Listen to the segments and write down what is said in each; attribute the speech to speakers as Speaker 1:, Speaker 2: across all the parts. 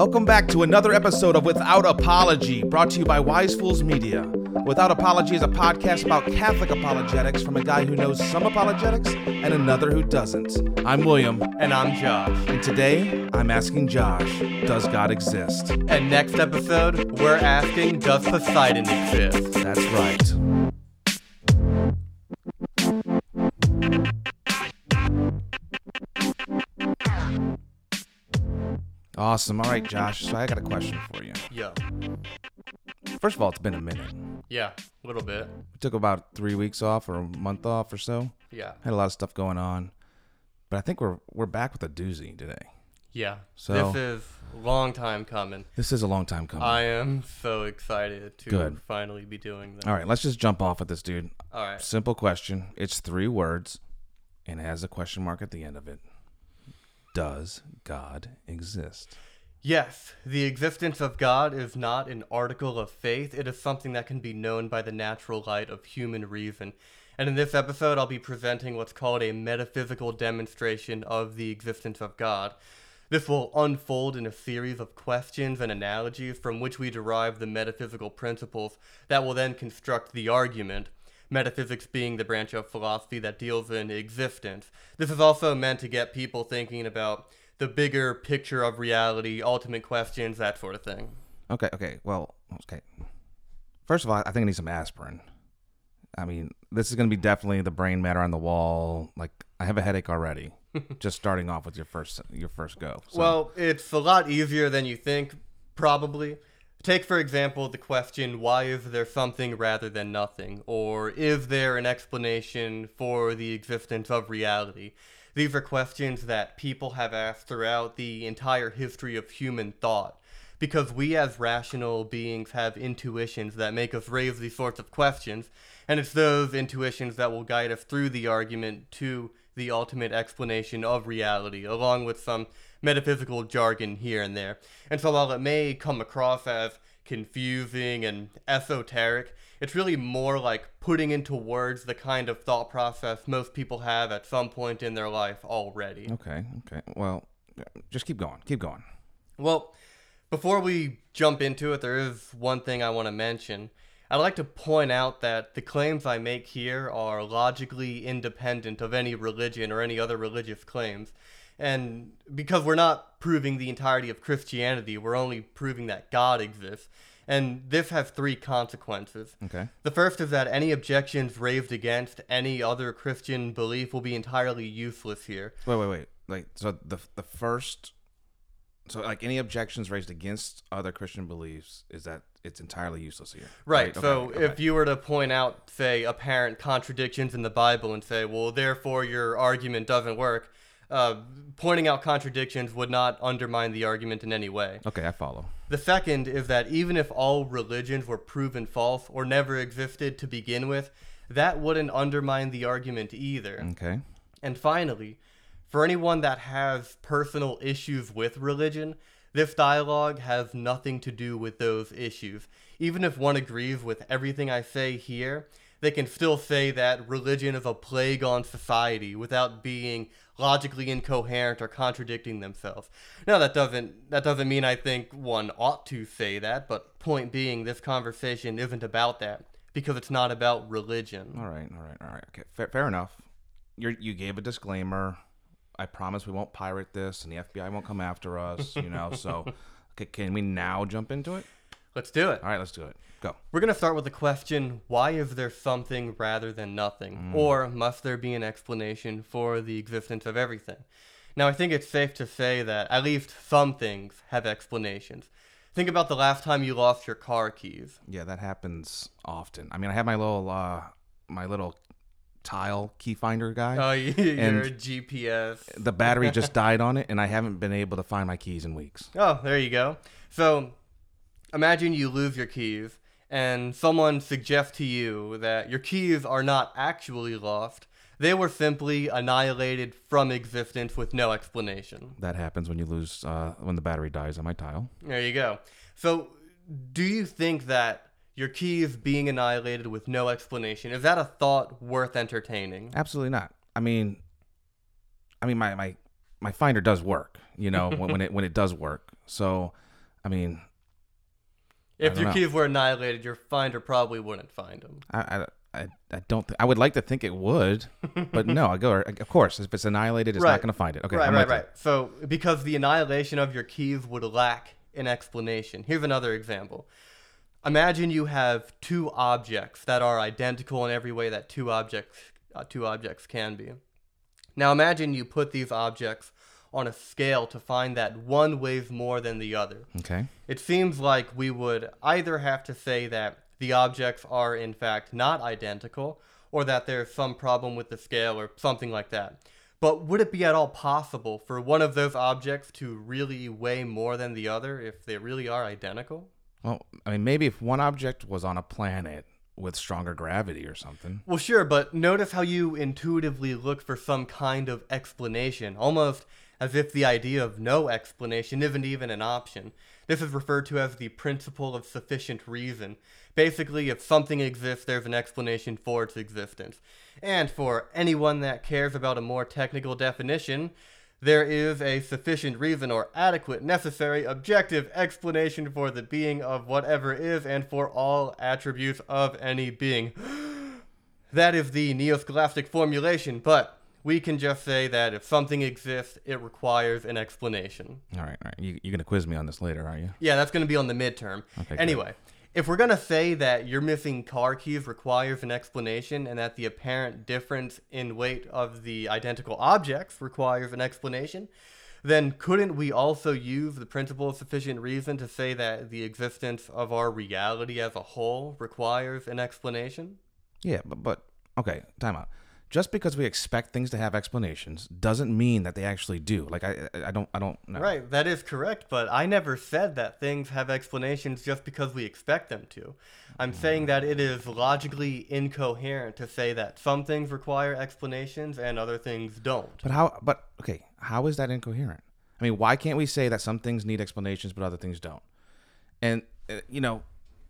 Speaker 1: Welcome back to another episode of Without Apology, brought to you by Wise Fools Media. Without Apology is a podcast about Catholic apologetics from a guy who knows some apologetics and another who doesn't. I'm William,
Speaker 2: And I'm Josh.
Speaker 1: and today I'm asking Josh, does God exist?
Speaker 2: And next episode, we're asking Does Poseidon exist?
Speaker 1: That's right. Awesome. All right, Josh. So I got a question for you.
Speaker 2: Yeah.
Speaker 1: First of all, it's been a minute.
Speaker 2: Yeah, a little bit.
Speaker 1: We took about three weeks off or a month off or so.
Speaker 2: Yeah.
Speaker 1: Had a lot of stuff going on, but I think we're we're back with a doozy today.
Speaker 2: Yeah.
Speaker 1: So-
Speaker 2: this is a long time coming.
Speaker 1: This is a long time coming.
Speaker 2: I am so excited to
Speaker 1: Good.
Speaker 2: finally be doing this.
Speaker 1: All right, let's just jump off with this, dude.
Speaker 2: All right.
Speaker 1: Simple question. It's three words, and it has a question mark at the end of it. Does God exist?
Speaker 2: Yes, the existence of God is not an article of faith. It is something that can be known by the natural light of human reason. And in this episode, I'll be presenting what's called a metaphysical demonstration of the existence of God. This will unfold in a series of questions and analogies from which we derive the metaphysical principles that will then construct the argument. Metaphysics being the branch of philosophy that deals in existence. This is also meant to get people thinking about the bigger picture of reality, ultimate questions, that sort of thing.
Speaker 1: Okay, okay. Well, okay. First of all, I think I need some aspirin. I mean, this is going to be definitely the brain matter on the wall. Like, I have a headache already. just starting off with your first your first go. So-
Speaker 2: Well, it's a lot easier than you think, probably. Take, for example, the question why is there something rather than nothing? Or is there an explanation for the existence of reality? These are questions that people have asked throughout the entire history of human thought. Because we as rational beings have intuitions that make us raise these sorts of questions, and it's those intuitions that will guide us through the argument to the ultimate explanation of reality, along with some metaphysical jargon here and there. And so while it may come across as confusing and esoteric, it's really more like putting into words the kind of thought process most people have at some point in their life already.
Speaker 1: okay, okay. Well, just keep going. Keep going.
Speaker 2: Well, before we jump into it, there is one thing I want to mention. I'd like to point out that the claims I make here are logically independent of any religion or any other religious claims. And because we're not proving the entirety of Christianity, we're only proving that God exists. And this has three consequences.
Speaker 1: Okay.
Speaker 2: The first is that any objections raised against any other Christian belief will be entirely useless here.
Speaker 1: Wait, wait, wait. Like, so the the first, so like any objections raised against other Christian beliefs is that it's entirely useless here.
Speaker 2: Right.
Speaker 1: okay,
Speaker 2: so
Speaker 1: okay.
Speaker 2: if you were to point out, say, apparent contradictions in the Bible and say, well, therefore your argument doesn't work, uh, pointing out contradictions would not undermine the argument in any way.
Speaker 1: okay, I follow.
Speaker 2: The second is that even if all religions were proven false or never existed to begin with, that wouldn't undermine the argument either.
Speaker 1: Okay.
Speaker 2: And finally, for anyone that has personal issues with religion, this dialogue has nothing to do with those issues. Even if one agrees with everything I say here, they can still say that religion is a plague on society without being logically incoherent or contradicting themselves. Now that doesn't that doesn't mean I think one ought to say that, but point being this conversation isn't about that because it's not about religion.
Speaker 1: All right. All right. All right. Okay. Fair, fair enough. You you gave a disclaimer. I promise we won't pirate this, and the FBI won't come after us. You know. So, okay, can we now jump into it?
Speaker 2: Let's do it.
Speaker 1: All right. Let's do it. Go.
Speaker 2: We're going to start with the question why is there something rather than nothing? Or must there be an explanation for the existence of everything? Now, I think it's safe to say that at least some things have explanations. Think about the last time you lost your car keys.
Speaker 1: Yeah, that happens often. I mean, I have my little uh my little tile key finder guy.
Speaker 2: Oh, your
Speaker 1: And-
Speaker 2: GPS.
Speaker 1: the battery just died on it, and I haven't been able to find my keys in weeks.
Speaker 2: Oh, there you go. So, imagine you lose your keys, and someone suggests to you that your keys are not actually lost. They were simply annihilated from existence with no explanation.
Speaker 1: That happens when you lose uh, when the battery dies on my tile.
Speaker 2: There you go. So, do you think that your keys being annihilated with no explanation is that a thought worth entertaining?
Speaker 1: Absolutely not. I mean, I mean my my my finder does work. You know when, when it when it does work. So I mean,
Speaker 2: If your
Speaker 1: know.
Speaker 2: keys were annihilated, your finder probably wouldn't find them.
Speaker 1: I, I, I, don't. Th- I would like to think it would, but no. I go. Of course, if it's annihilated, it's
Speaker 2: Right.
Speaker 1: not going to find it. Okay,
Speaker 2: right,
Speaker 1: I'm
Speaker 2: right, right. So, because the annihilation of your keys would lack an explanation. Here's another example. Imagine you have two objects that are identical in every way that two objects uh, two objects can be. Now, imagine you put these objects on a scale to find that one weighs more than the other.
Speaker 1: Okay.
Speaker 2: It seems like we would either have to say that the objects are in fact not identical or that there's some problem with the scale or something like that. But would it be at all possible for one of those objects to really weigh more than the other if they really are identical?
Speaker 1: Well, I mean, maybe if one object was on a planet with stronger gravity or something.
Speaker 2: Well, sure, but notice how you intuitively look for some kind of explanation, almost as if the idea of no explanation isn't even an option. This is referred to as the principle of sufficient reason. Basically, if something exists, there's an explanation for its existence. And for anyone that cares about a more technical definition, there is a sufficient reason or adequate, necessary, objective explanation for the being of whatever is and for all attributes of any being. That is the neo-scholastic formulation, but we can just say that if something exists, it requires an explanation.
Speaker 1: All right, all right. You, you're going to quiz me on this later, are you?
Speaker 2: Yeah, that's going to be on the midterm.
Speaker 1: Okay, good.
Speaker 2: anyway, if we're going to say that your missing car keys requires an explanation and that the apparent difference in weight of the identical objects requires an explanation, then couldn't we also use the principle of sufficient reason to say that the existence of our reality as a whole requires an explanation?
Speaker 1: Yeah, but but okay, time out. Just because we expect things to have explanations doesn't mean that they actually do. Like I I don't I don't know.
Speaker 2: Right, that is correct, but I never said that things have explanations just because we expect them to. I'm saying that it is logically incoherent to say that some things require explanations and other things don't.
Speaker 1: But how but okay, how is that incoherent? I mean, why can't we say that some things need explanations but other things don't? And uh, you know,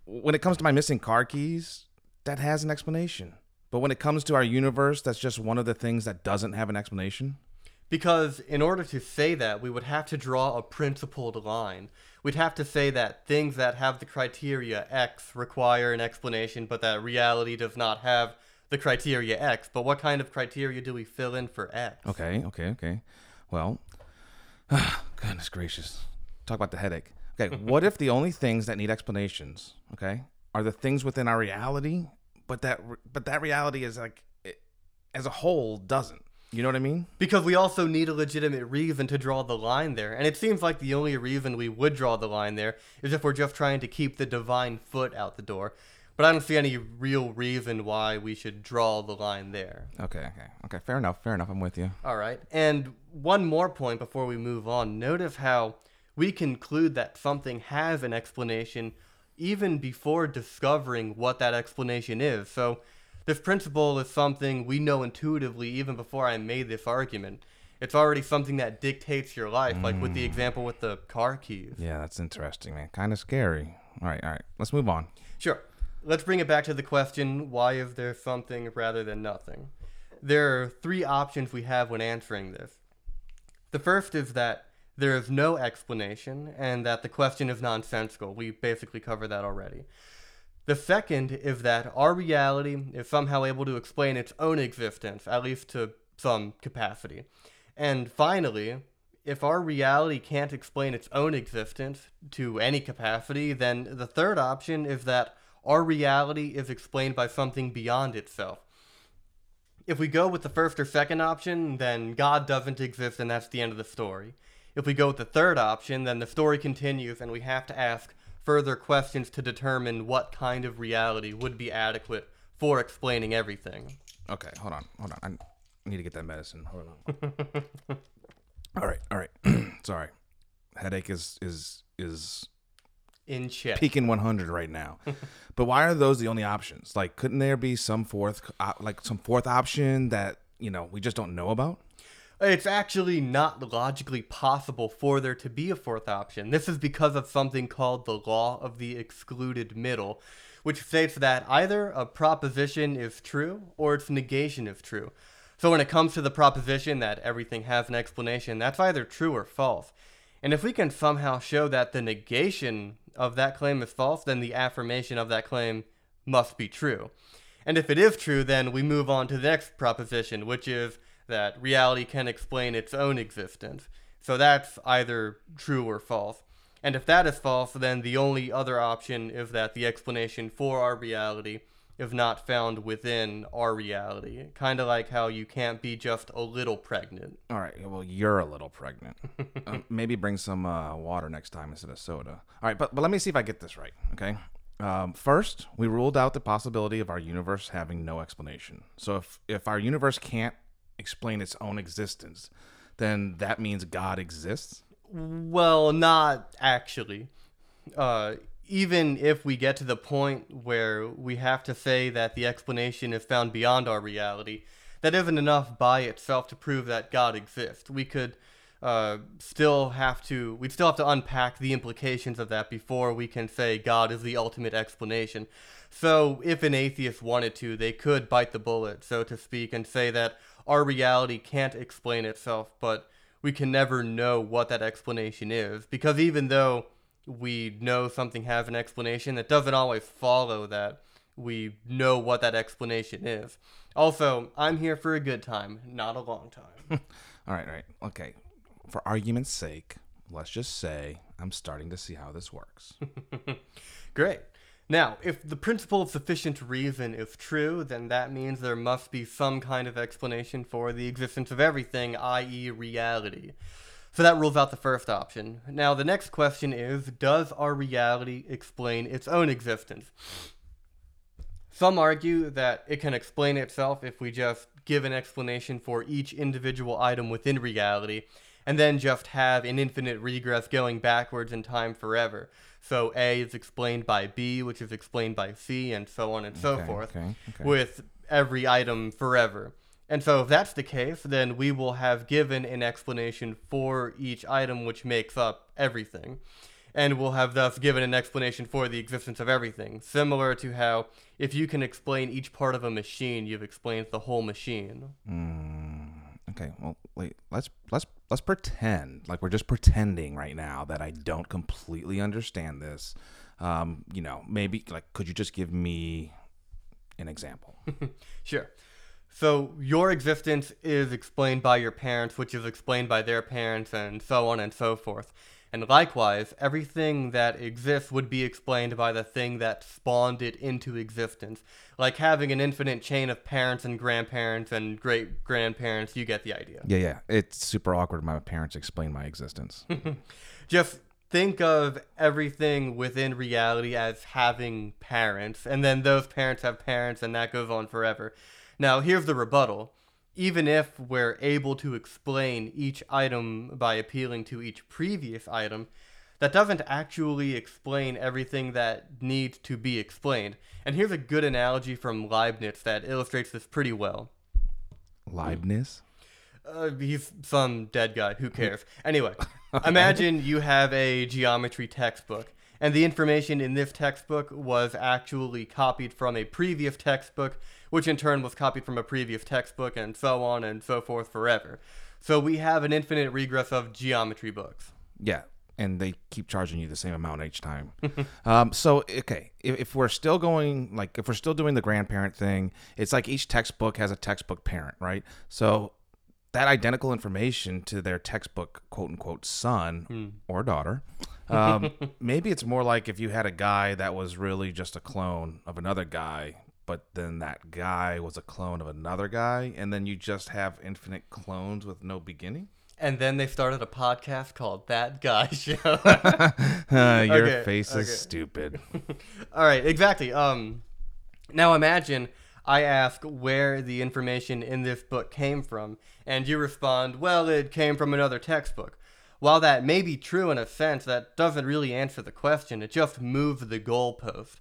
Speaker 1: when it comes to my missing car keys, that has an explanation. But when it comes to our universe, that's just one of the things that doesn't have an explanation.
Speaker 2: Because in order to say that, we would have to draw a principled line. We'd have to say that things that have the criteria X require an explanation, but that reality does not have the criteria X. But what kind of criteria do we fill in for X?
Speaker 1: Okay, okay, okay. Well, goodness gracious. Talk about the headache. Okay, what if the only things that need explanations, okay, are the things within our reality, but that but that reality is like it, as a whole doesn't. You know what I mean?
Speaker 2: Because we also need a legitimate reason to draw the line there. And it seems like the only reason we would draw the line there is if we're just trying to keep the divine foot out the door. But I don't see any real reason why we should draw the line there.
Speaker 1: Okay, okay, okay. Fair enough. Fair enough. I'm with you.
Speaker 2: All right. And one more point before we move on. Notice how we conclude that something has an explanation even before discovering what that explanation is. So, this principle is something we know intuitively even before I made this argument. It's already something that dictates your life, like with the mm. example with the car keys.
Speaker 1: Yeah, that's interesting, man. Kind of scary. All right, all right. Let's move on.
Speaker 2: Sure. Let's bring it back to the question why is there something rather than nothing? There are three options we have when answering this. The first is that there is no explanation and that the question is nonsensical. We basically covered that already. The second is that our reality is somehow able to explain its own existence, at least to some capacity. And finally, if our reality can't explain its own existence to any capacity, then the third option is that our reality is explained by something beyond itself. If we go with the first or second option, then God doesn't exist and that's the end of the story. If we go with the third option, then the story continues and we have to ask further questions to determine what kind of reality would be adequate for explaining everything.
Speaker 1: Okay, hold on, hold on. I need to get that medicine. Hold on. all right, all right. Sorry, headache is is is
Speaker 2: In check.
Speaker 1: peaking 100 right now. but why are those the only options? Like, couldn't there be some fourth, uh, like some fourth option that you know we just don't know about?
Speaker 2: It's actually not logically possible for there to be a fourth option. This is because of something called the law of the excluded middle, which states that either a proposition is true or its negation is true. So when it comes to the proposition that everything has an explanation, that's either true or false. And if we can somehow show that the negation of that claim is false, then the affirmation of that claim must be true. And if it is true, then we move on to the next proposition, which is that reality can explain its own existence. So that's either true or false. And if that is false, then the only other option is that the explanation for our reality is not found within our reality. Kind of like how you can't be just a little pregnant.
Speaker 1: All right. Well, you're a little pregnant. uh, maybe bring some uh, water next time instead of soda. All right, but but let me see if I get this right. Okay. Um, first, we ruled out the possibility of our universe having no explanation. So if if our universe can't explain its own existence, then that means God exists.
Speaker 2: Well, not actually. Uh, even if we get to the point where we have to say that the explanation is found beyond our reality, that isn't enough by itself to prove that God exists. We could uh, still have to we'd still have to unpack the implications of that before we can say God is the ultimate explanation. So if an atheist wanted to, they could bite the bullet, so to speak, and say that our reality can't explain itself, but we can never know what that explanation is. Because even though we know something has an explanation, it doesn't always follow that we know what that explanation is. Also, I'm here for a good time, not a long time.
Speaker 1: all right, all right. Okay. For argument's sake, let's just say I'm starting to see how this works.
Speaker 2: Great. Now, if the principle of sufficient reason is true, then that means there must be some kind of explanation for the existence of everything, i.e., reality. So that rules out the first option. Now, the next question is Does our reality explain its own existence? Some argue that it can explain itself if we just give an explanation for each individual item within reality, and then just have an infinite regress going backwards in time forever. So A is explained by B, which is explained by C, and so on and so
Speaker 1: Okay,
Speaker 2: forth,
Speaker 1: okay, okay.
Speaker 2: with every item forever. And so, if that's the case, then we will have given an explanation for each item which makes up everything. And we'll have thus given an explanation for the existence of everything. Similar to how, if you can explain each part of a machine, you've explained the whole machine.
Speaker 1: Mm, okay. Well, wait. Let's let's let's pretend like we're just pretending right now that I don't completely understand this. Um, you know, maybe like could you just give me an example?
Speaker 2: Sure. So your existence is explained by your parents, which is explained by their parents, and so on and so forth. And likewise, everything that exists would be explained by the thing that spawned it into existence. Like having an infinite chain of parents and grandparents and great grandparents, you get the idea.
Speaker 1: yeah, yeah. It's super awkward. when My parents explain my existence.
Speaker 2: Just think of everything within reality as having parents, and then those parents have parents, and that goes on forever. Now, here's the rebuttal. Even if we're able to explain each item by appealing to each previous item, that doesn't actually explain everything that needs to be explained. And here's a good analogy from Leibniz that illustrates this pretty well.
Speaker 1: Leibniz.
Speaker 2: Uh, he's some dead guy. Who cares? Anyway, imagine you have a geometry textbook, and the information in this textbook was actually copied from a previous textbook, which in turn was copied from a previous textbook, and so on and so forth forever. So we have an infinite regress of geometry books.
Speaker 1: Yeah, and they keep charging you the same amount each time. um, so okay, if, if we're still going like if we're still doing the grandparent thing, it's like each textbook has a textbook parent, right? So that identical information to their textbook quote unquote son or daughter. Um, maybe it's more like if you had a guy that was really just a clone of another guy, but then that guy was a clone of another guy, and then you just have infinite clones with no beginning.
Speaker 2: And then they started a podcast called That Guy Show.
Speaker 1: Uh, your
Speaker 2: Okay,
Speaker 1: face
Speaker 2: okay.
Speaker 1: is stupid.
Speaker 2: All right, exactly. Um, now imagine I ask where the information in this book came from, and you respond, "Well, it came from another textbook." While that may be true in a sense, that doesn't really answer the question. It just moves the goalpost.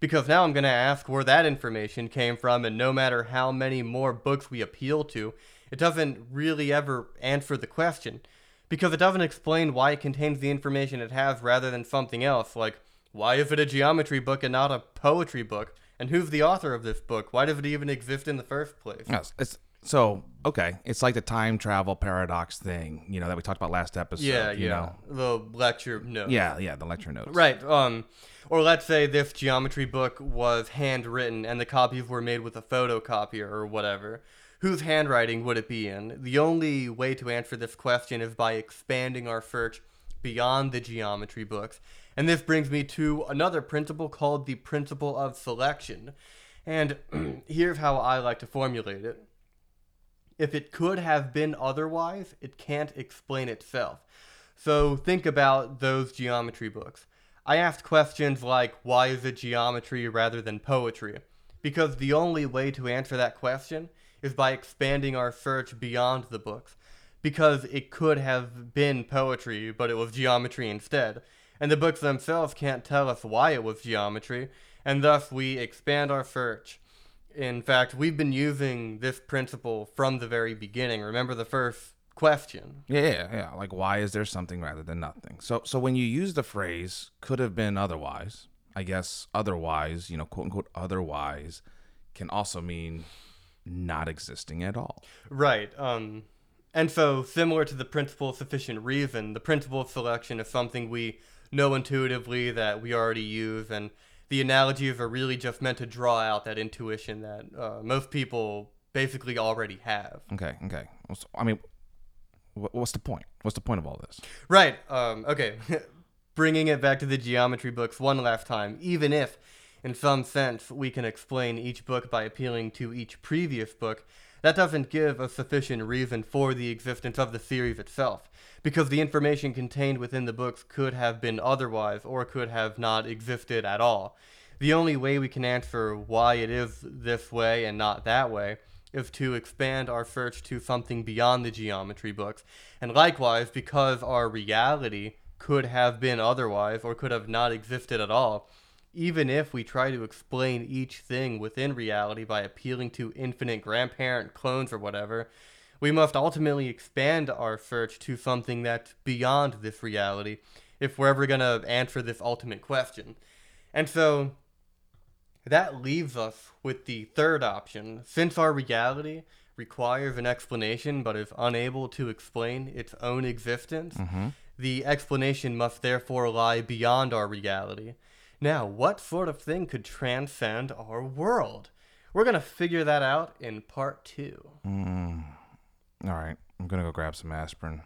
Speaker 2: Because now I'm going to ask where that information came from, and no matter how many more books we appeal to, it doesn't really ever answer the question. Because it doesn't explain why it contains the information it has rather than something else, like why is it a geometry book and not a poetry book? And who's the author of this book? Why does it even exist in the first place?
Speaker 1: It's- it's So okay, it's like the time travel paradox thing, you know, that we talked about last episode.
Speaker 2: yeah,
Speaker 1: you
Speaker 2: yeah.
Speaker 1: know?
Speaker 2: The lecture notes.
Speaker 1: Yeah, yeah, the lecture notes.
Speaker 2: Right. Um, or let's say this geometry book was handwritten and the copies were made with a photocopier or whatever. Whose handwriting would it be in? The only way to answer this question is by expanding our search beyond the geometry books. And this brings me to another principle called the principle of selection. And here's how I like to formulate it. If it could have been otherwise, it can't explain itself. So think about those geometry books. I asked questions like, why is it geometry rather than poetry? Because the only way to answer that question is by expanding our search beyond the books. Because it could have been poetry, but it was geometry instead. And the books themselves can't tell us why it was geometry, and thus we expand our search. In fact, we've been using this principle from the very beginning. Remember the first question?
Speaker 1: Yeah, yeah. Like why is there something rather than nothing? So so when you use the phrase could have been otherwise, I guess otherwise, you know, quote unquote otherwise can also mean not existing at all.
Speaker 2: Right. Um, and so, similar to the principle of sufficient reason, the principle of selection is something we know intuitively that we already use, and the analogies are really just meant to draw out that intuition that uh, most people basically already have.
Speaker 1: Okay, okay. So- I mean, what's the point? What's the point of all this?
Speaker 2: Right. Um, okay. Bringing it back to the geometry books one last time, even if, in some sense, we can explain each book by appealing to each previous book, that doesn't give a sufficient reason for the existence of the series itself, because the information contained within the books could have been otherwise or could have not existed at all. The only way we can answer why it is this way and not that way is to expand our search to something beyond the geometry books. And likewise, because our reality could have been otherwise or could have not existed at all, even if we try to explain each thing within reality by appealing to infinite grandparent clones or whatever, we must ultimately expand our search to something that's beyond this reality if we're ever going to answer this ultimate question. And so that leaves us with the third option. Since our reality requires an explanation but is unable to explain its own existence, mm-hmm. the explanation must therefore lie beyond our reality. Now, what sort of thing could transcend our world? We're going to figure that out in part two.
Speaker 1: Mm. All right, I'm gonna go grab some aspirin.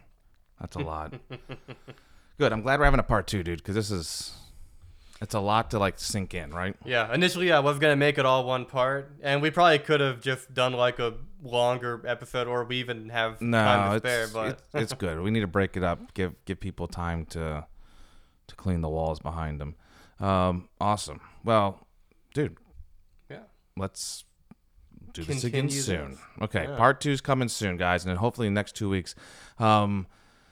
Speaker 1: That's a lot. Good. I'm glad we're having a part two, dude, because this is it's a lot to like sink in, right?
Speaker 2: Yeah, initially I was going to make it all one part, and we probably could have just done like a longer episode, or we even have
Speaker 1: No,
Speaker 2: time to
Speaker 1: it's
Speaker 2: spare, but.
Speaker 1: it's, it's good. We need to break it up. Give give people time to to clean the walls behind them. Um, awesome. Well, dude,
Speaker 2: Yeah.
Speaker 1: let's do this again
Speaker 2: Continue
Speaker 1: soon.
Speaker 2: this.
Speaker 1: Okay,
Speaker 2: Yeah.
Speaker 1: part two's coming soon, guys, and then hopefully in the next two weeks. Um,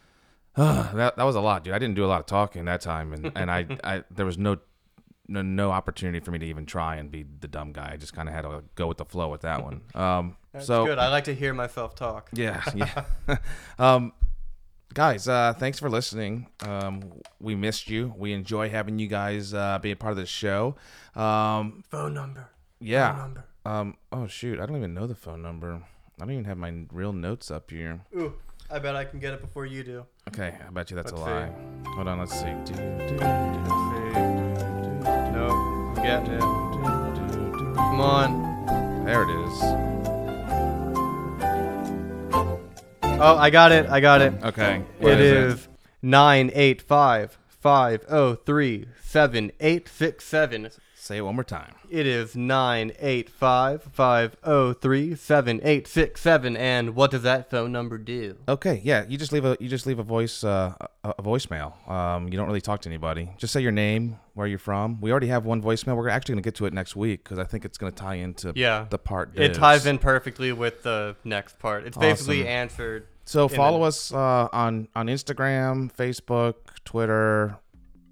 Speaker 1: that that was a lot, dude. I didn't do a lot of talking that time, and and I, I there was no. No, no opportunity for me to even try and be the dumb guy. I just kind of had to go with the flow with that one. Um,
Speaker 2: That's
Speaker 1: so
Speaker 2: good. I like to hear myself talk.
Speaker 1: yeah, yeah. um, guys, uh, thanks for listening. Um, we missed you. We enjoy having you guys uh, be a part of the show. Um,
Speaker 2: Phone number.
Speaker 1: yeah.
Speaker 2: Phone number.
Speaker 1: Um, oh shoot, I don't even know the phone number. I don't even have my real notes up here.
Speaker 2: Ooh, I bet I can get it before you do.
Speaker 1: Okay, I bet you that's
Speaker 2: Let's
Speaker 1: a
Speaker 2: see.
Speaker 1: lie. Hold on, let's see. Do, do, do,
Speaker 2: see. I'm getting it.
Speaker 1: do, do, do.
Speaker 2: Come on.
Speaker 1: There it is.
Speaker 2: Oh, I got it. I got it.
Speaker 1: Okay. what
Speaker 2: It is nine eight five five oh three seven eight six seven.
Speaker 1: Say it one more time.
Speaker 2: It is nine eight five five oh three seven eight six seven. And what does that phone number do?
Speaker 1: Okay, yeah, you just leave a you just leave a voice uh, a, a voicemail. Um, you don't really talk to anybody. Just say your name, where you're from. We already have one voicemail. We're actually going to get to it next week because I think it's going to tie into
Speaker 2: Yeah.
Speaker 1: the part.
Speaker 2: It ties in perfectly with the next part. It's basically
Speaker 1: Awesome.
Speaker 2: answered.
Speaker 1: So follow us uh, on on Instagram, Facebook, Twitter,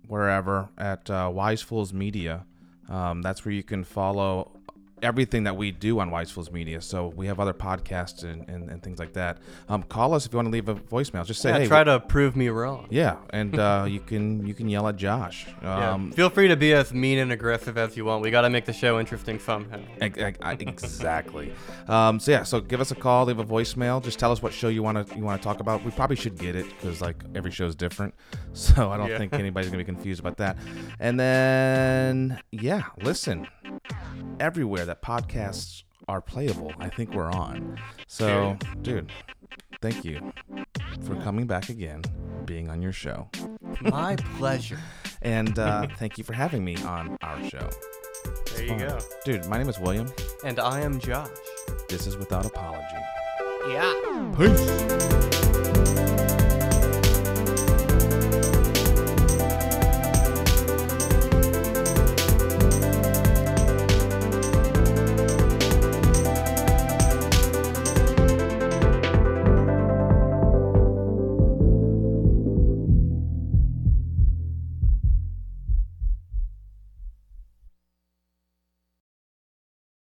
Speaker 1: wherever at uh, Wise Fools Media. Um, that's where you can follow everything that we do on Wisefools Media. So we have other podcasts and, and, and things like that. Um, call us if you want to leave a voicemail. Just say,
Speaker 2: Yeah,
Speaker 1: hey,
Speaker 2: try to prove me wrong.
Speaker 1: yeah, and uh, you can you can yell at Josh.
Speaker 2: Yeah.
Speaker 1: Um,
Speaker 2: Feel free to be as mean and aggressive as you want. We got to make the show interesting somehow.
Speaker 1: Ex- ex- Exactly. Um, so yeah, so give us a call, leave a voicemail. Just tell us what show you want to you want to talk about. We probably should get it because like every show is different, so I don't
Speaker 2: Yeah.
Speaker 1: think anybody's gonna be confused about that. And then yeah, listen, everywhere that podcasts are playable, I think we're on. So dude, thank you for coming back again, being on your show,
Speaker 2: My pleasure.
Speaker 1: and uh, thank you for having me on our show.
Speaker 2: There you go.
Speaker 1: dude. My name is William.
Speaker 2: And I am Josh.
Speaker 1: This is without apology.
Speaker 2: Yeah.
Speaker 1: Peace.